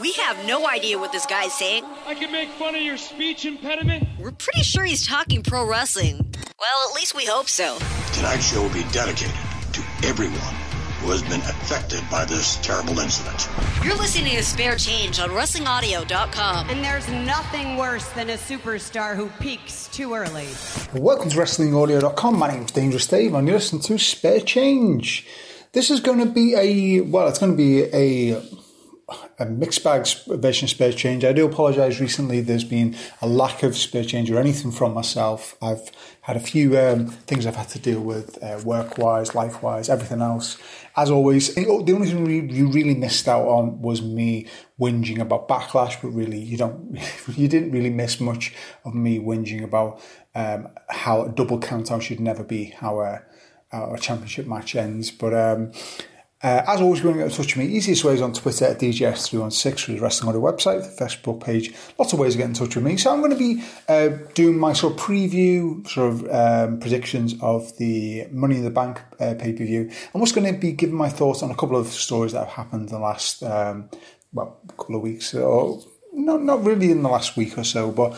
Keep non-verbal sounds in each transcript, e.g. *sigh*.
We have no idea what this guy's saying. I can make fun of your speech impediment. We're pretty sure he's talking pro wrestling. Well, at least we hope so. Tonight's show will be dedicated to everyone who has been affected by this terrible incident. You're listening to Spare Change on WrestlingAudio.com. And there's nothing worse than a superstar who peaks too early. Welcome to WrestlingAudio.com. My name's Dangerous Dave, and you're listening to Spare Change. This is going to be a well, it's going to be a a mixed bag version of spare change. I do apologise. Recently, there's been a lack of spare change or anything from myself. I've had a few um, things I've had to deal with, uh, work wise, life wise, everything else. As always, the only thing you really missed out on was me whinging about backlash. But really, you don't, *laughs* you didn't really miss much of me whinging about um, how a double count out should never be how a, a championship match ends. But um, uh, as always, you want to get in touch with me. Easiest way is on Twitter at DGS316, through the Wrestling Audio website, the Facebook page. Lots of ways to get in touch with me. So I'm going to be uh, doing my sort of preview, sort of um, predictions of the Money in the Bank uh, pay per view. I'm also going to be giving my thoughts on a couple of stories that have happened in the last, um, well, couple of weeks. Or not, not really in the last week or so, but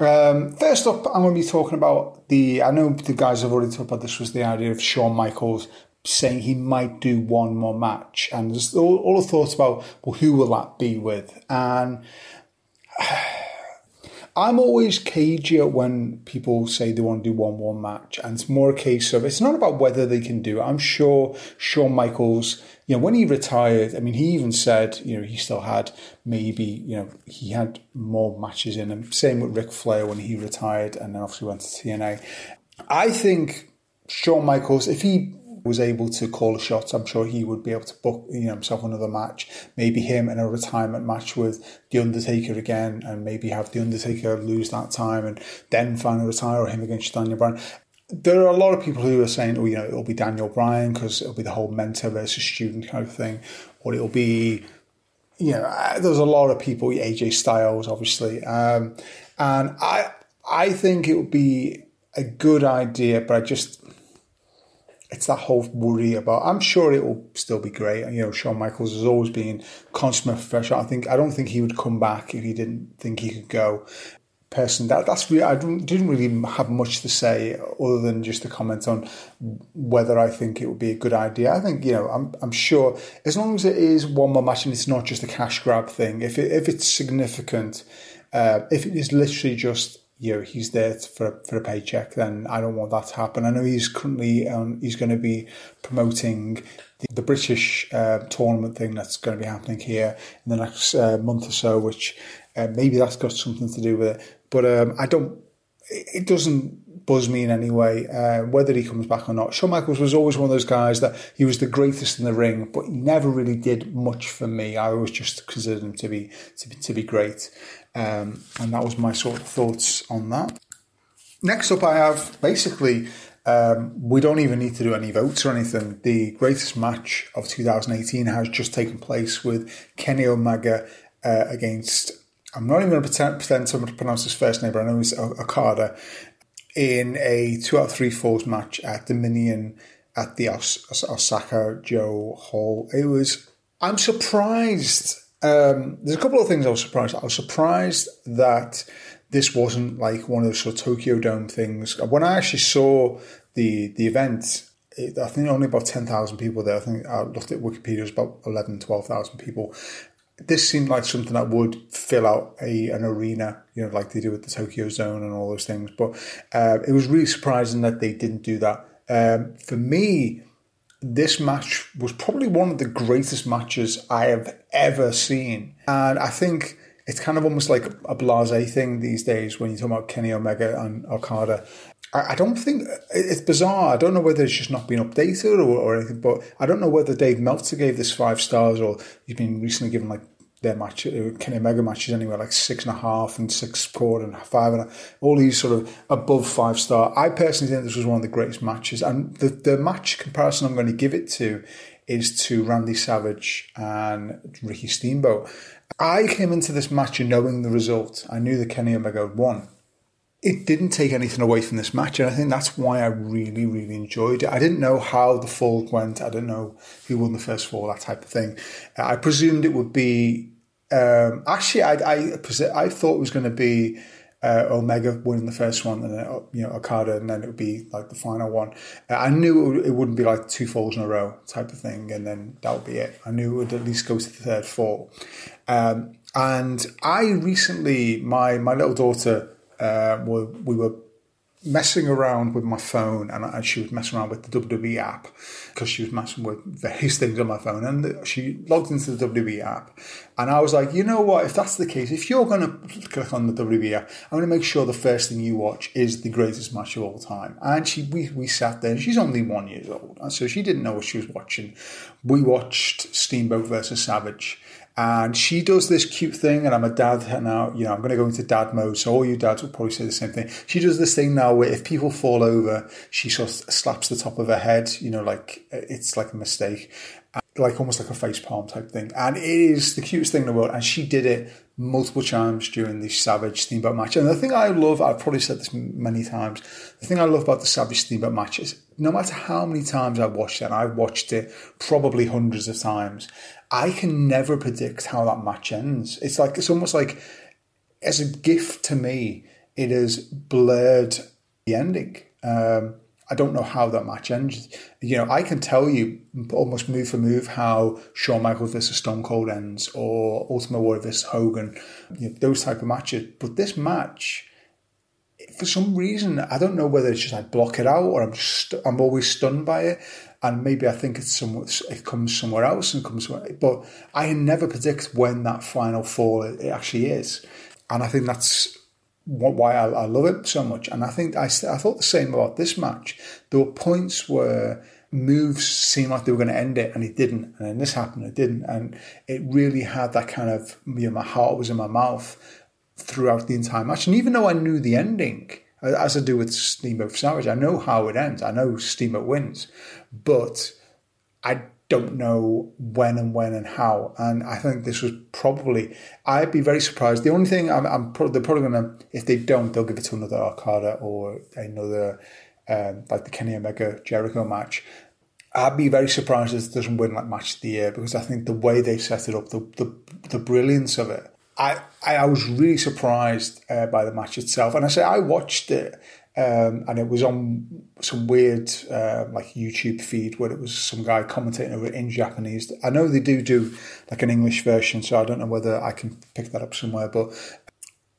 um, first up, I'm going to be talking about the. I know the guys have already talked about this. Was the idea of Shawn Michaels saying he might do one more match, and there's all, all the thoughts about well, who will that be with? And *sighs* I'm always cagier when people say they want to do one more match, and it's more a case of it's not about whether they can do it. I'm sure Shawn Michaels, you know, when he retired, I mean, he even said, you know, he still had maybe, you know, he had more matches in him. Same with Ric Flair when he retired, and then obviously went to TNA. I think Shawn Michaels, if he was able to call a shot, I'm sure he would be able to book you know himself another match. Maybe him in a retirement match with the Undertaker again, and maybe have the Undertaker lose that time and then finally retire, him against Daniel Bryan. There are a lot of people who are saying, oh, you know, it'll be Daniel Bryan because it'll be the whole mentor versus student kind of thing, or it'll be you know, uh, there's a lot of people, AJ Styles, obviously. Um, and I I think it would be a good idea, but I just it's that whole worry about. I'm sure it will still be great. You know, Shawn Michaels has always been consummate professional. I think I don't think he would come back if he didn't think he could go. Person, that that's really, I didn't really have much to say other than just to comment on whether I think it would be a good idea. I think you know, I'm I'm sure as long as it is one more match and it's not just a cash grab thing. If it, if it's significant, uh, if it is literally just you know he's there for for a paycheck, then I don't want that to happen. I know he's currently um, he's going to be promoting the, the British uh, tournament thing that's going to be happening here in the next uh, month or so, which uh, maybe that's got something to do with it. But um, I don't. It doesn't buzz me in any way uh, whether he comes back or not. Shawn Michaels was always one of those guys that he was the greatest in the ring, but he never really did much for me. I always just considered him to be to be, to be great. Um, and that was my sort of thoughts on that. Next up, I have basically, um, we don't even need to do any votes or anything. The greatest match of 2018 has just taken place with Kenny Omega uh, against, I'm not even going to pretend, pretend to pronounce his first name, but I know it's Okada, in a two out of three falls match at Dominion at the Os- Osaka-jo Hall. It was, I'm surprised um, there's a couple of things I was surprised. I was surprised that this wasn't like one of those sort of Tokyo Dome things. When I actually saw the the event, it, I think only about ten thousand people there. I think I looked at Wikipedia, it was about 11, 12,000 people. This seemed like something that would fill out a an arena, you know, like they do with the Tokyo Dome and all those things. But uh, it was really surprising that they didn't do that. Um, for me, this match was probably one of the greatest matches I have ever seen. And I think it's kind of almost like a blase thing these days when you talk about Kenny Omega and Okada. I, don't think it's bizarre. I don't know whether it's just not been updated or, or anything, but I don't know whether Dave Meltzer gave this five stars or he's been recently given like their match, uh, Kenny Omega matches anywhere like six and a half and six quarter and five and a, all these sort of above five star. I personally think this was one of the greatest matches, and the the match comparison I'm going to give it to is to Randy Savage and Ricky Steamboat. I came into this match knowing the result. I knew that Kenny Omega had won. It didn't take anything away from this match, and I think that's why I really, really enjoyed it. I didn't know how the fall went. I didn't know who won the first fall, that type of thing. I presumed it would be Um, actually, I, I I thought it was going to be uh, Omega winning the first one, and then you know Okada, and then it would be like the final one. Uh, I knew it, would, wouldn't be like two falls in a row type of thing, and then that would be it. I knew it would at least go to the third fall. Um, and I recently, my my little daughter, uh, were, we were messing around with my phone and, she was messing around with the WWE app because she was messing with various things on my phone and she logged into the WWE app and I was like, you know what, if that's the case, if you're going to click on the WWE app, I'm going to make sure the first thing you watch is the greatest match of all time. And she, we, we sat there she's only one years old. So she didn't know what she was watching. We watched Steamboat versus Savage and she does this cute thing, and I'm a dad now. You know, I'm going to go into dad mode. So all you dads will probably say the same thing. She does this thing now where if people fall over, she sort of slaps the top of her head. You know, like it's like a mistake, uh, like almost like a face palm type thing. And it is the cutest thing in the world. And she did it multiple times during the Savage Steamboat match. And the thing I love, I've probably said this many times, the thing I love about the Savage Steamboat match is no matter how many times I've watched it, and I've watched it probably hundreds of times, I can never predict how that match ends. It's like it's almost like as a gift to me, it has blurred the ending. Um, I don't know how that match ends. You know, I can tell you almost move for move how Shawn Michaels versus Stone Cold ends, or Ultimate Warrior versus Hogan, you know, those type of matches. But this match, for some reason, I don't know whether it's just I block it out or I'm just I'm always stunned by it and maybe I think it's it comes somewhere else and comes somewhere, but I never predict when that final fall it actually is, and I think that's why I, I love it so much. And I think I I thought the same about this match. There were points where moves seemed like they were going to end it, and it didn't, and then this happened, it didn't, and it really had that kind of you know my heart was in my mouth throughout the entire match, and even though I knew the ending as I do with Steamboat Savage. I know how it ends. I know Steamboat wins, but I don't know when and when and how. And I think this was probably, I'd be very surprised. The only thing I'm, I'm pro- they're probably to, if they don't, they'll give it to another Okada or another, um, like the Kenny Omega Jericho match. I'd be very surprised if it doesn't win like match of the year because I think the way they set it up, the the, the brilliance of it, I, I was really surprised uh, by the match itself. And I say I watched it um, and it was on some weird uh, like YouTube feed where it was some guy commentating over in Japanese. I know they do do like an English version, so I don't know whether I can pick that up somewhere. But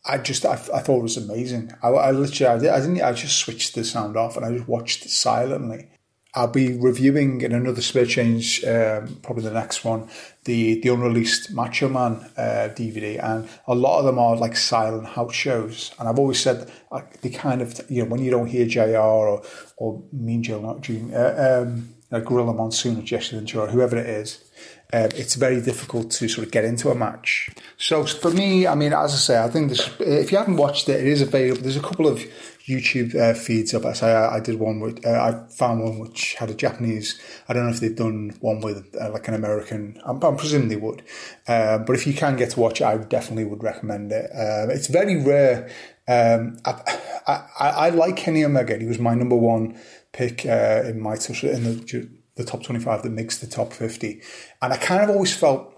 I just I, I thought it was amazing. I, I literally I, did, I didn't I just switched the sound off and I just watched it silently. I'll be reviewing in another Spare Change, um, probably the next one, the the unreleased Macho Man uh, DVD, and a lot of them are like silent house shows. And I've always said like they kind of you know when you don't hear Jr. or or Mean Joe, not Dream, uh, um, like Gorilla Monsoon or Jesse Ventura, whoever it is, uh, it's very difficult to sort of get into a match. So for me, I mean, as I say, I think this, if you haven't watched it, it is available. There's a couple of YouTube uh, feeds up. I say I, I did one with, uh, I found one which had a Japanese. I don't know if they've done one with uh, like an American. I'm, I'm presuming they would, uh, but if you can get to watch it, I definitely would recommend it. Um, it's very rare. Um, I, I, I, like Kenny Omega. He was my number one pick uh, in my in the the top 25 that makes the top 50. And I kind of always felt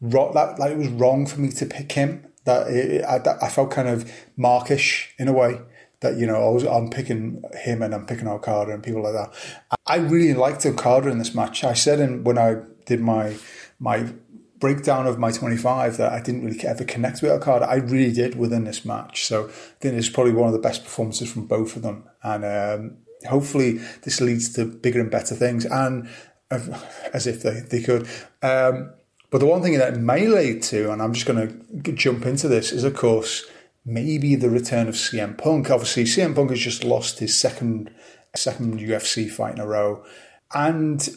ro- that like it was wrong for me to pick him. That, it, I, that I felt kind of markish in a way. That you know, I was, I'm picking him and I'm picking Okada and people like that. I really liked Okada in this match. I said in when I did my my breakdown of my 25 that I didn't really ever connect with Okada. I really did within this match. So I think it's probably one of the best performances from both of them. And um, hopefully this leads to bigger and better things, and as if they, they could. Um, but the one thing that may lead to, and I'm just going to jump into this, is of course maybe the return of CM Punk. Obviously, CM Punk has just lost his second second UFC fight in a row, and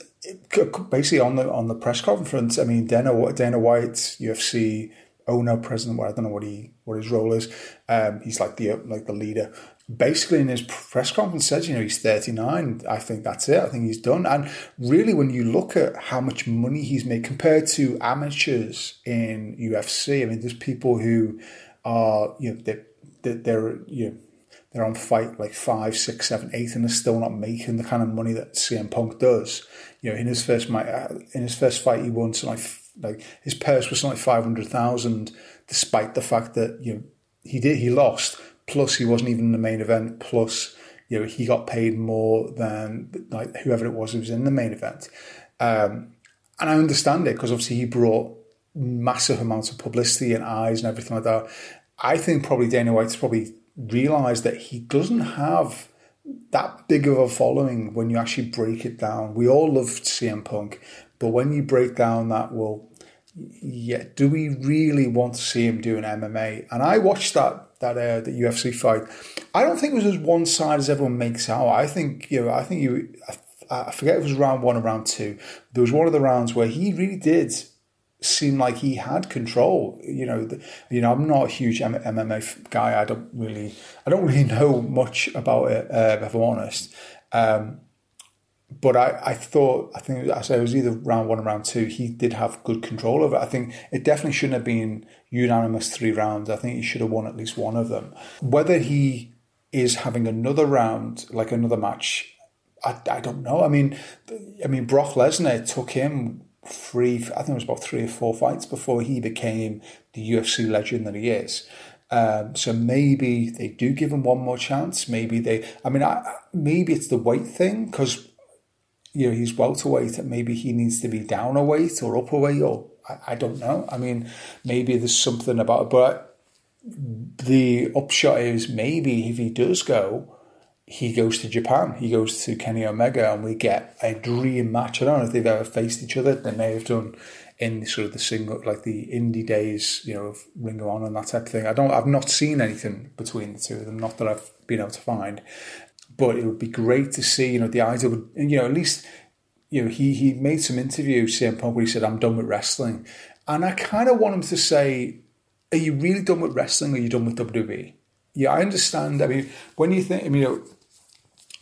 basically on the on the press conference, I mean Dana Dana White, UFC owner, president, well, I don't know what he what his role is. Um, he's like the like the leader basically in his press conference says, you know, he's 39. I think that's it. I think he's done. And really, when you look at how much money he's made compared to amateurs in UFC, I mean, there's people who are, you know, they're, they're, you know, they're on fight like five, six, seven, eight, and they're still not making the kind of money that CM Punk does. You know, in his first uh, in his first fight, he won some like like his purse was something like five hundred thousand, despite the fact that you know he did he lost. Plus, he wasn't even in the main event. Plus, you know, he got paid more than like whoever it was who was in the main event. Um, and I understand it because obviously he brought massive amounts of publicity and eyes and everything like that. I think probably Dana White's probably realised that he doesn't have that big of a following when you actually break it down. We all love CM Punk, but when you break down that, well, yeah, do we really want to see him doing MMA? And I watched that that uh, the UFC fight. I don't think it was as one side as everyone makes out. I think you know, I think you. I, I forget it was round one or round two. There was one of the rounds where he really did seem like he had control. You know, the, you know, I'm not a huge MMA guy. I don't really, I don't really *laughs* know much about it, uh, if I'm honest. Um, but I, I thought, I think, I say it was either round one or round two. He did have good control of it. I think it definitely shouldn't have been unanimous three rounds. I think he should have won at least one of them. Whether he is having another round, like another match, I, I don't know. I mean, I mean, Brock Lesnar took him three, I think it was about three or four fights before he became the UFC legend that he is. Um, so maybe they do give him one more chance. Maybe they, I mean, I, maybe it's the weight thing because you know he's welterweight. And maybe he needs to be down a weight or up a weight, or I, I don't know. I mean, maybe there's something about it. But the upshot is maybe if he does go, he goes to Japan. He goes to Kenny Omega, and we get a dream match. I don't know if they've ever faced each other. They may have done in sort of the single, like the indie days, you know, of Ring of Honor and that type of thing. I don't. I've not seen anything between the two of them. Not that I've been able to find. But it would be great to see, you know, the idea would, you know, at least, you know, he he made some interviews, CM Punk, where he said, "I'm done with wrestling," and I kind of want him to say, "Are you really done with wrestling? Or are you done with WWE?" Yeah, I understand. I mean, when you think, I mean, you know,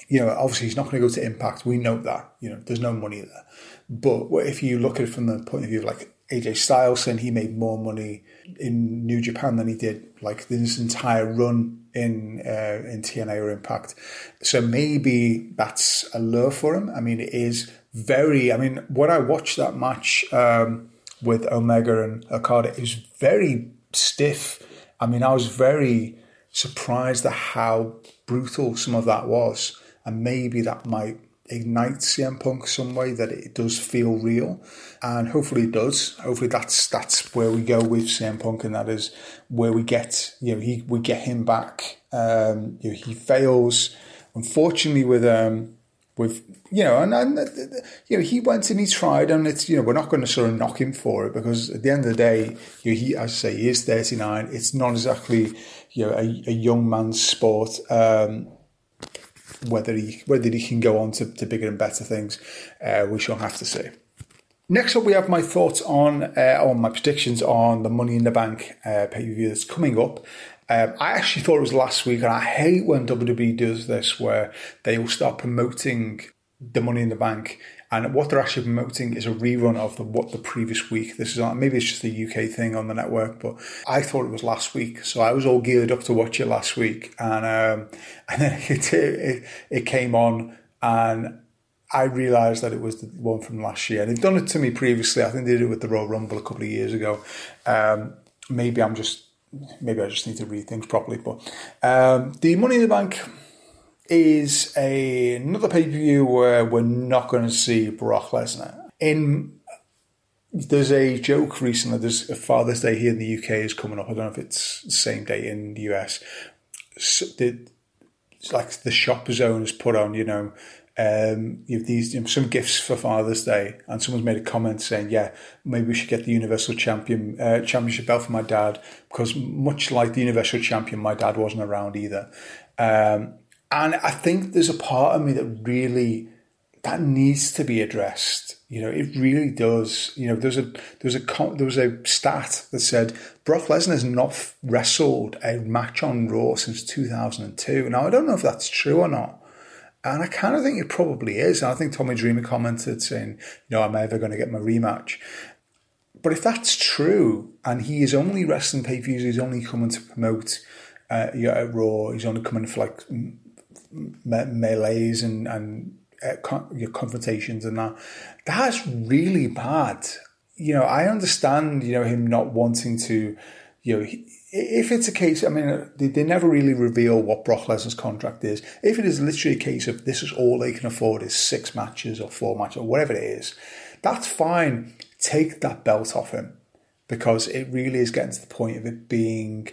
you know, obviously he's not going to go to Impact. We know that. You know, there's no money there. But if you look at it from the point of view of like AJ Styles saying he made more money in New Japan than he did like this entire run in uh, in TNA or Impact. So maybe that's a lure for him. I mean, it is very. I mean, when I watched that match um, with Omega and Okada, it was very stiff. I mean, I was very surprised at how brutal some of that was and maybe that might ignite CM Punk some way that it does feel real, and hopefully it does. Hopefully that's that's where we go with CM Punk, and that is where we get you know he we get him back. Um, you know, he fails unfortunately with um with you know and, and you know he went and he tried and it's you know we're not going to sort of knock him for it because at the end of the day you know, he as I say he is 39 it's not exactly you know a, a young man's sport um whether he whether he can go on to, to bigger and better things, uh, we shall have to see. Next up, we have my thoughts on uh, on my predictions on the Money in the Bank uh, pay per view that's coming up. Um, I actually thought it was last week, and I hate when WWE does this, where they will start promoting the Money in the Bank and what they're actually promoting is a rerun of the what the previous week. This is on, maybe it's just the UK thing on the network, but I thought it was last week, so I was all geared up to watch it last week, and um, *laughs* and then it, it it came on, and I realised that it was the one from last year. And they've done it to me previously. I think they did it with the Royal Rumble a couple of years ago. Um, maybe I'm just maybe I just need to read things properly, but um, the Money in the Bank is a, another pay per view where we're not going to see Brock Lesnar. In there's a joke recently. There's a Father's Day here in the UK is coming up. I don't know if it's the same day in the US. So the, like the shop owners put on, you know, um, you have these you know, some gifts for Father's Day, and someone's made a comment saying, "Yeah, maybe we should get the Universal Champion uh, Championship belt for my dad because much like the Universal Champion, my dad wasn't around either." Um, and I think there's a part of me that really that needs to be addressed. You know, it really does. You know, there's a there's a there was a stat that said Brock Lesnar has not wrestled a match on Raw since 2002. Now I don't know if that's true or not, and I kind of think it probably is. And I think Tommy Dreamer commented saying, "You know, I'm ever going to get my rematch." But if that's true, and he is only wrestling pay per views, he's only coming to promote uh, at Raw, he's only coming for like me- melees and and uh, con- your confrontations and that. That's really bad. you know, I understand, you know, him not wanting to, you know, if it's a case, I mean, they, they never really reveal what Brock Lesnar's contract is. If it is literally a case of this is all they can afford is six matches or four matches or whatever it is, that's fine. Take that belt off him because it really is getting to the point of it being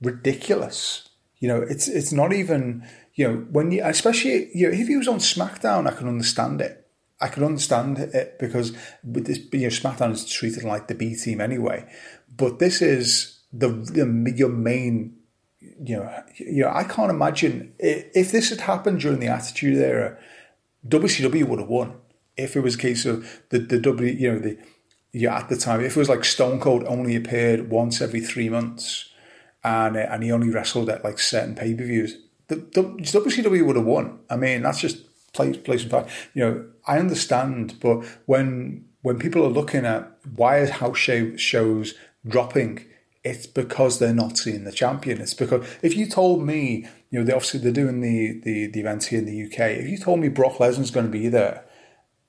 ridiculous. You know, it's it's not even you know when you especially you know if he was on SmackDown, I can understand it. I can understand it because with this, you know, SmackDown is treated like the B team anyway. But this is the, the your main you know, you know, I can't imagine if this had happened during the Attitude Era, WCW would have won. If it was a case of the the W, you know, the yeah, at the time, if it was like Stone Cold only appeared once every three months, and uh, and he only wrestled at like certain pay per views, the, the WCW would have won. I mean, that's just place place and fact. You know, I understand, but when when people are looking at why is house show, shows dropping it's because they're not seeing the champion. It's because if you told me, you know, they obviously they're doing the the, the events here in the UK. If you told me Brock Lesnar's going to be there,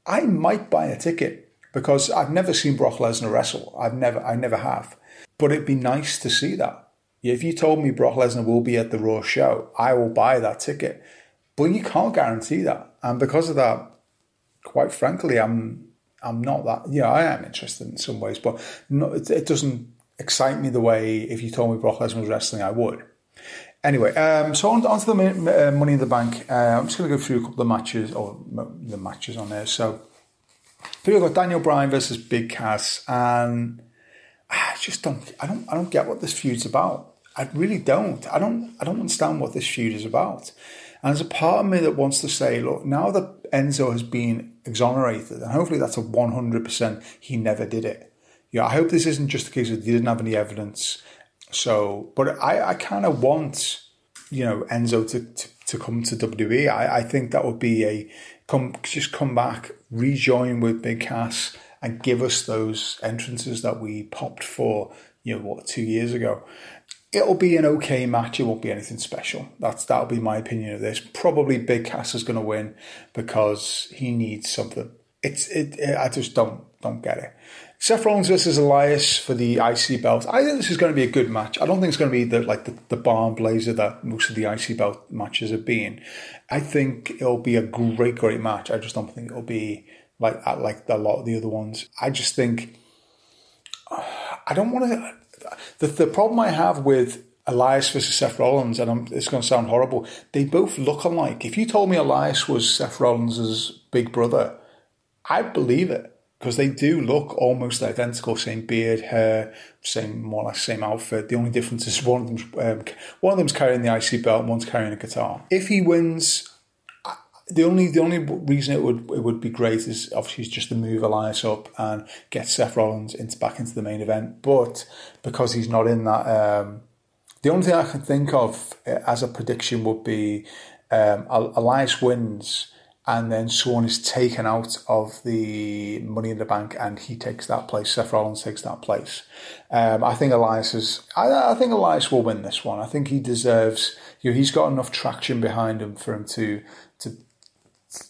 I might buy a ticket because I've never seen Brock Lesnar wrestle. I've never, I never have. But it'd be nice to see that. If you told me Brock Lesnar will be at the Raw show, I will buy that ticket. But you can't guarantee that, and because of that, quite frankly, I'm I'm not that. Yeah, I am interested in some ways, but it, it doesn't excite me the way if you told me Brock Lesnar was wrestling, I would. Anyway, um, so on, on to the uh, Money in the Bank. Uh, I'm just going to go through a couple of matches, or the matches on there. So, we've got Daniel Bryan versus Big Cass, and I just don't, I don't, I don't get what this feud's about. I really don't. I don't, I don't understand what this feud is about. And there's a part of me that wants to say, look, now that Enzo has been exonerated, and hopefully that's a 100% he never did it yeah, I hope this isn't just a case of he didn't have any evidence. So, but I, I kind of want, you know, Enzo to, to, to come to WWE. I, I think that would be a come, just come back, rejoin with Big Cass and give us those entrances that we popped for, you know, what, two years ago. It'll be an okay match. It won't be anything special. That's that'll be my opinion of this. Probably Big Cass is going to win because he needs something. It's it, it. I just don't don't get it. Seth Rollins versus Elias for the IC belt. I think this is going to be a good match. I don't think it's going to be the like the, the barn blazer that most of the IC belt matches have been. I think it'll be a great, great match. I just don't think it'll be like like a lot of the other ones. I just think *sighs* I don't want to. The, the problem I have with Elias versus Seth Rollins, and I'm, it's going to sound horrible, they both look alike. If you told me Elias was Seth Rollins' big brother, I'd believe it because they do look almost identical, same beard, hair, same more or less same outfit. The only difference is one of them's um, one of them's carrying the IC belt, one's carrying a guitar. If he wins, the only the only reason it would it would be great is obviously just to move Elias up and get Seth Rollins into back into the main event. But because he's not in that, um, the only thing I can think of uh, as a prediction would be um, Elias wins and then Swan is taken out of the Money in the Bank, and he takes that place. Seth Rollins takes that place. Um, I think Elias is. I, I, think Elias will win this one. I think he deserves. You know, he's got enough traction behind him for him to to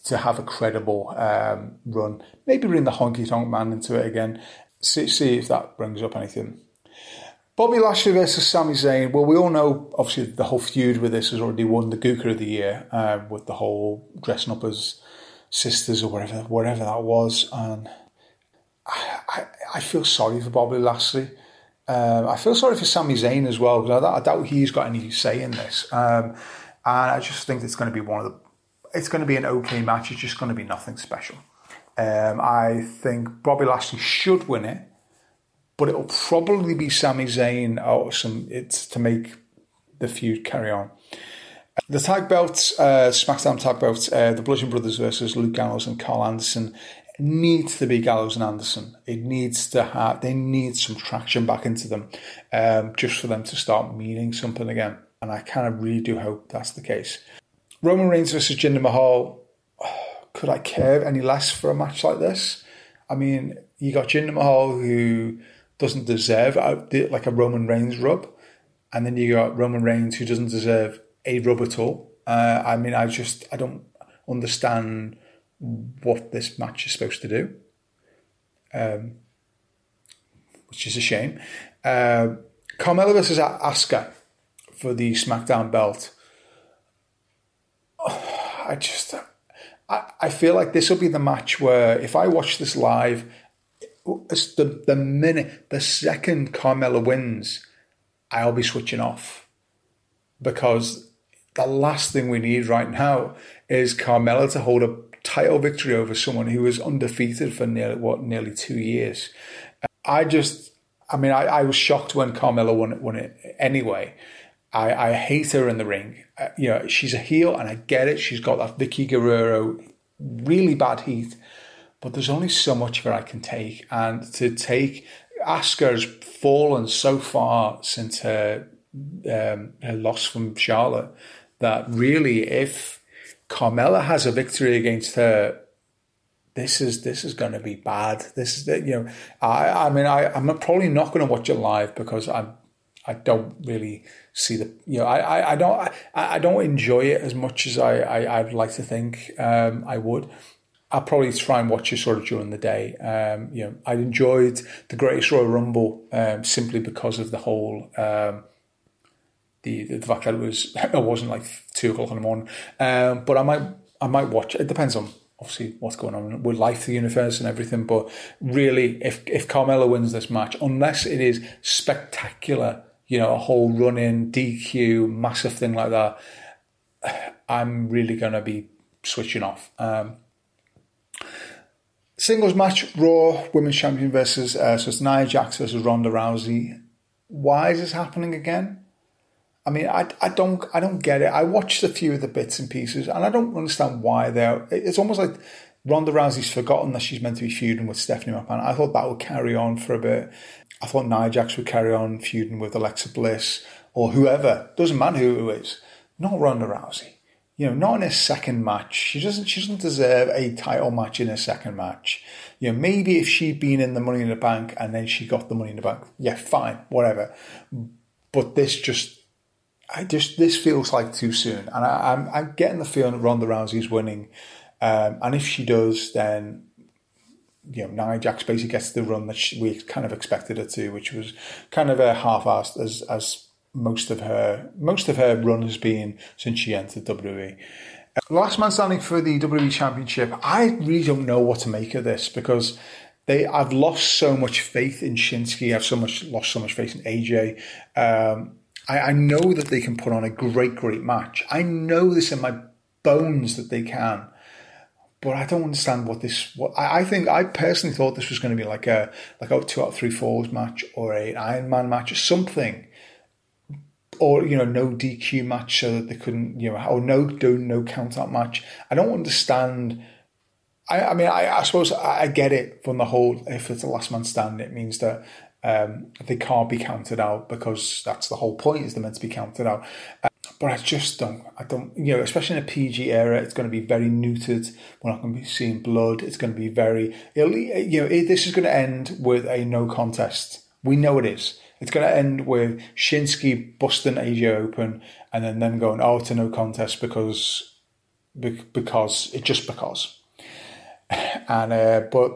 to have a credible um, run. Maybe bring the honky tonk man into it again. See, see if that brings up anything. Bobby Lashley versus Sami Zayn. Well, we all know, obviously, the whole feud with this has already won the Gooker of the Year uh, with the whole dressing up as sisters or whatever, whatever that was. And I, I, I feel sorry for Bobby Lashley. Um, I feel sorry for Sami Zayn as well because I, I, doubt he's got any say in this. Um, and I just think it's going to be one of the. It's going to be an okay match. It's just going to be nothing special. Um, I think Bobby Lashley should win it but it'll probably be Sami Zayn or some it's to make the feud carry on. The tag belts, uh, SmackDown tag belts, uh, the Bludgeon Brothers versus Luke Gallows and Karl Anderson needs to be Gallows and Anderson. It needs to have they need some traction back into them, um, just for them to start meaning something again. And I kind of really do hope that's the case. Roman Reigns versus Jinder Mahal. Could I care any less for a match like this? I mean, you got Jinder Mahal who doesn't deserve like a Roman Reigns rub, and then you got Roman Reigns who doesn't deserve a rub at all. Uh, I mean, I just I don't understand what this match is supposed to do. Um, which is a shame. Uh, Carmella versus Asuka for the SmackDown belt. I just, I, I feel like this will be the match where if I watch this live, it's the the minute, the second Carmella wins, I'll be switching off because the last thing we need right now is Carmella to hold a title victory over someone who was undefeated for nearly what nearly two years. I just, I mean, I, I was shocked when Carmella won it, won it anyway. I, I hate her in the ring. Uh, you know, she's a heel, and I get it. She's got that Vickie Guerrero really bad heat, but there's only so much of it I can take, and to take Asuka's fallen so far since her um, her loss from Charlotte that really, if Carmella has a victory against her, this is this is going to be bad. This is you know, I I mean I I'm probably not going to watch it live because I'm I don't really see the you know I I, I don't I, I don't enjoy it as much as I, I I'd like to think um, I would. I'll probably try and watch it sort of during the day. Um, you know, I enjoyed the Greatest Royal Rumble um, simply because of the whole um, the the fact that it was *laughs* it wasn't like two o'clock in the morning. Um, but I might I might watch. It depends on obviously what's going on with life, the universe, and everything. But really, if if Carmella wins this match, unless it is spectacular, you know, a whole run in DQ, massive thing like that, I'm really gonna be switching off. Um, Singles match, Raw Women's Champion versus uh, so it's Nia Jax versus Ronda Rousey. Why is this happening again? I mean, I, I don't I don't get it. I watched a few of the bits and pieces, and I don't understand why they're. It's almost like Ronda Rousey's forgotten that she's meant to be feuding with Stephanie McMahon. I thought that would carry on for a bit. I thought Nia Jax would carry on feuding with Alexa Bliss or whoever. Doesn't matter who it is. Not Ronda Rousey you know, not in a second match. She doesn't. She doesn't deserve a title match in a second match. You know, maybe if she'd been in the Money in the Bank and then she got the Money in the Bank, yeah, fine, whatever. But this just, I just this feels like too soon, and I, am I'm, I'm getting the feeling that Ronda Rousey's winning, um, and if she does, then you know, Nia Jax basically gets the run that she, we kind of expected her to, which was kind of a half-assed as as most of her most of her run has been since she entered WWE. Last man standing for the WWE Championship. I really don't know what to make of this because they I've lost so much faith in Shinsuke. I've so much lost so much faith in AJ. Um, I, I know that they can put on a great, great match. I know this in my bones that they can but I don't understand what this. What I, I, think I personally thought this was going to be like a like a two out of three falls match or a Iron Man match or something or you know no DQ match so that they couldn't you know or no do no count out match. I don't understand. I, I mean I, I suppose I get it from the whole if it's a last man standing it means that um, they can't be counted out because that's the whole point is they're meant to be counted out. Uh, but I just don't. I don't. You know, especially in a PG era, it's going to be very neutered. We're not going to be seeing blood. It's going to be very. You know, this is going to end with a no contest. We know it is. It's going to end with Shinsuke busting AJ open and then them going, oh, to no contest because because it just because. And uh, but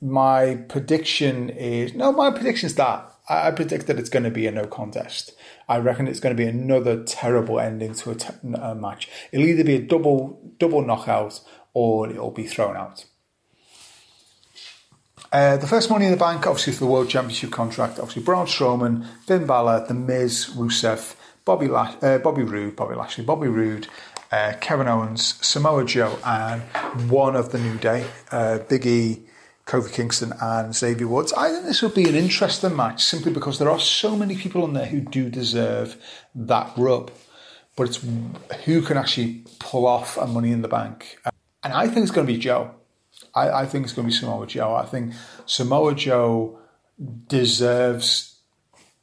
my prediction is no, my prediction is that I, predict that it's going to be a no contest. I reckon it's going to be another terrible ending to a, match. It'll either be a double double knockout or it'll be thrown out. Uh, the first Money in the Bank, obviously for the World Championship contract, obviously Braun Strowman, Finn Balor, The Miz, Rusev, Bobby, Lash- uh, Bobby Roode, Bobby Lashley, Bobby Roode, uh, Kevin Owens, Samoa Joe, and one of the New Day, uh, Big E, Kofi Kingston, and Xavier Woods. I think this will be an interesting match simply because there are so many people on there who do deserve that rub. But it's who can actually pull off a Money in the Bank. And I think it's going to be Joe. I, I think it's going to be Samoa Joe. I think Samoa Joe deserves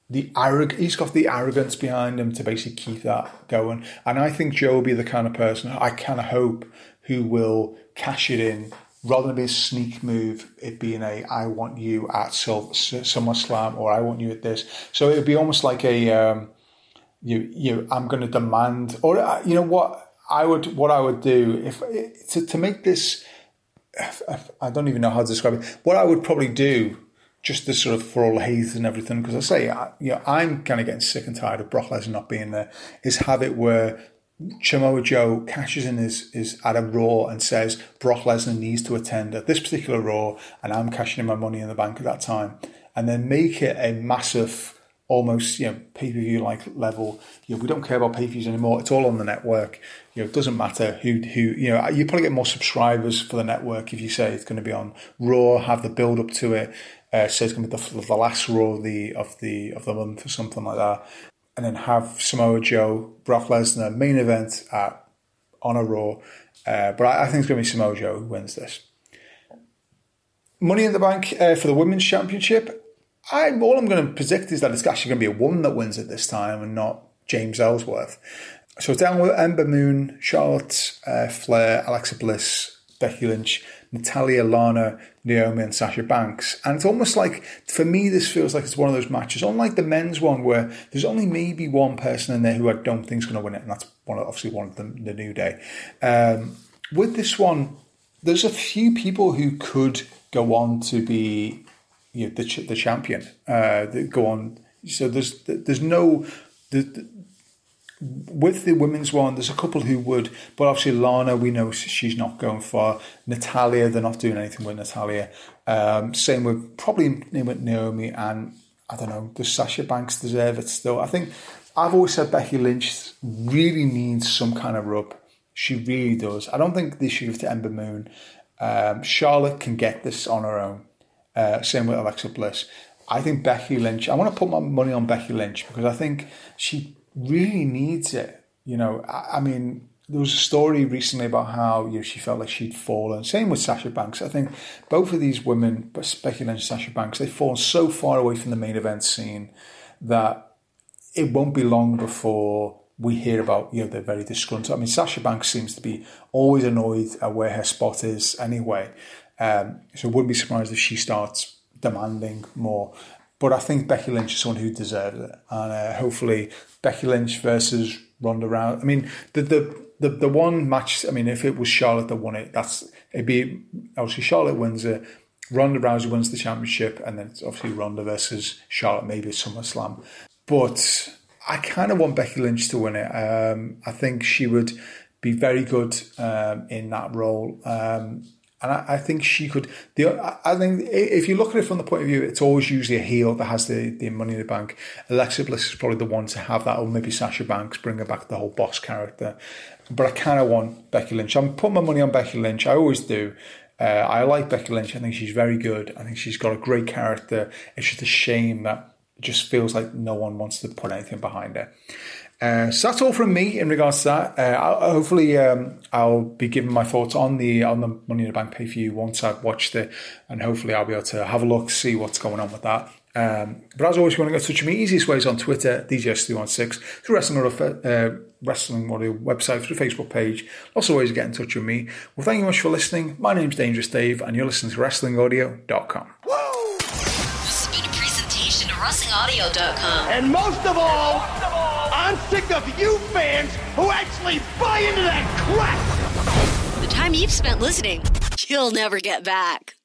the arrogance. He's got the arrogance behind him to basically keep that going. And I think Joe will be the kind of person I kind of hope who will cash it in rather than be a sneak move, it being a I want you at SummerSlam or I want you at this. So it would be almost like a um, you you I'm going to demand or uh, you know what I would what I would do if to, to make this I don't even know how to describe it. What I would probably do just to sort of for all the and everything, because I say, I, you know, I'm kind of getting sick and tired of Brock Lesnar not being there, is have it where Samoa Joe cashes in his, his at a Raw and says Brock Lesnar needs to attend at this particular Raw, and I'm cashing in my money in the bank at that time, and then make it a massive, almost you know pay per view like level. You know, we don't care about pay per views anymore. It's all on the network. You know, it doesn't matter who who you know. You probably get more subscribers for the network if you say it's going to be on Raw. Have the build up to it. Uh, it's going to be the, the last Raw of the of the of the month or something like that and then have Samoa Joe, Brock Lesnar main event at on a Raw. Uh, but I, I, think it's going to be Samoa Joe who wins this. Money in the Bank uh, for the Women's Championship. I, all I'm going to predict is that it's actually going to be a woman that wins it this time and not James Ellsworth. So down with Ember Moon, Charlotte uh, Flair, Alexa Bliss, Becky Lynch, Natalya, Lana, Naomi, and Sasha Banks. And it's almost like, for me, this feels like it's one of those matches, unlike the men's one, where there's only maybe one person in there who I don't think is going to win it, and that's one of, obviously one of them, the New Day. Um, with this one, there's a few people who could go on to be you know, the, the champion. Uh, go on. So there's there's no the, with the women's one, there's a couple who would, but obviously Lana, we know she's not going far. Natalya, they're not doing anything with Natalya. Um, same with probably name with Naomi, and I don't know, does Sasha Banks deserve it still? I think I've always said Becky Lynch really needs some kind of rub. She really does. I don't think they should give to Ember Moon. Um, Charlotte can get this on her own. Uh, same with Alexa Bliss. I think Becky Lynch. I want to put my money on Becky Lynch because I think she really needs it. You know, I, I mean, there was a story recently about how you know she felt like she'd fallen. Same with Sasha Banks. I think both of these women, but Becky Sasha Banks, they've fallen so far away from the main event scene that it won't be long before we hear about you know they're very disgruntled. I mean, Sasha Banks seems to be always annoyed at where her spot is anyway. Um, so wouldn't be surprised if she starts demanding more. But I think Becky Lynch is someone who deserves it, and uh, hopefully Becky Lynch versus Ronda Rousey. I mean, the the the the one match. I mean, if it was Charlotte that won it, that's it'd be obviously Charlotte wins it. Ronda Rousey wins the championship, and then it's obviously Ronda versus Charlotte, maybe at SummerSlam. But I kind of want Becky Lynch to win it. Um, I think she would be very good um, in that role. Um, and I, I, think she could. The I think if you look at it from the point of view, it's always usually a heel that has the, the money in the bank. Alexa Bliss is probably the one to have that, or maybe Sasha Banks bring her back the whole boss character. But I kind of want Becky Lynch. I'm putting my money on Becky Lynch. I always do. Uh, I like Becky Lynch. I think she's very good. I think she's got a great character. It's just a shame that it just feels like no one wants to put anything behind her. Uh, so that's all from me in regards to that. Uh, I'll, hopefully, um, I'll be giving my thoughts on the on the Money in the Bank pay per view once I've watched it, and hopefully, I'll be able to have a look, see what's going on with that. Um, but as always, if you want to get in touch with me, easiest way is on Twitter, DJS316, through Wrestling Audio, uh, Wrestling Audio website, through Facebook page. Lots of ways to get in touch with me. Well, thank you much for listening. My name's Dangerous Dave, and you're listening to WrestlingAudio.com. Whoa! This has been a presentation of WrestlingAudio.com. And most of all, most of all I'm sick of you fans who actually buy into that crap! The time you've spent listening, you'll never get back.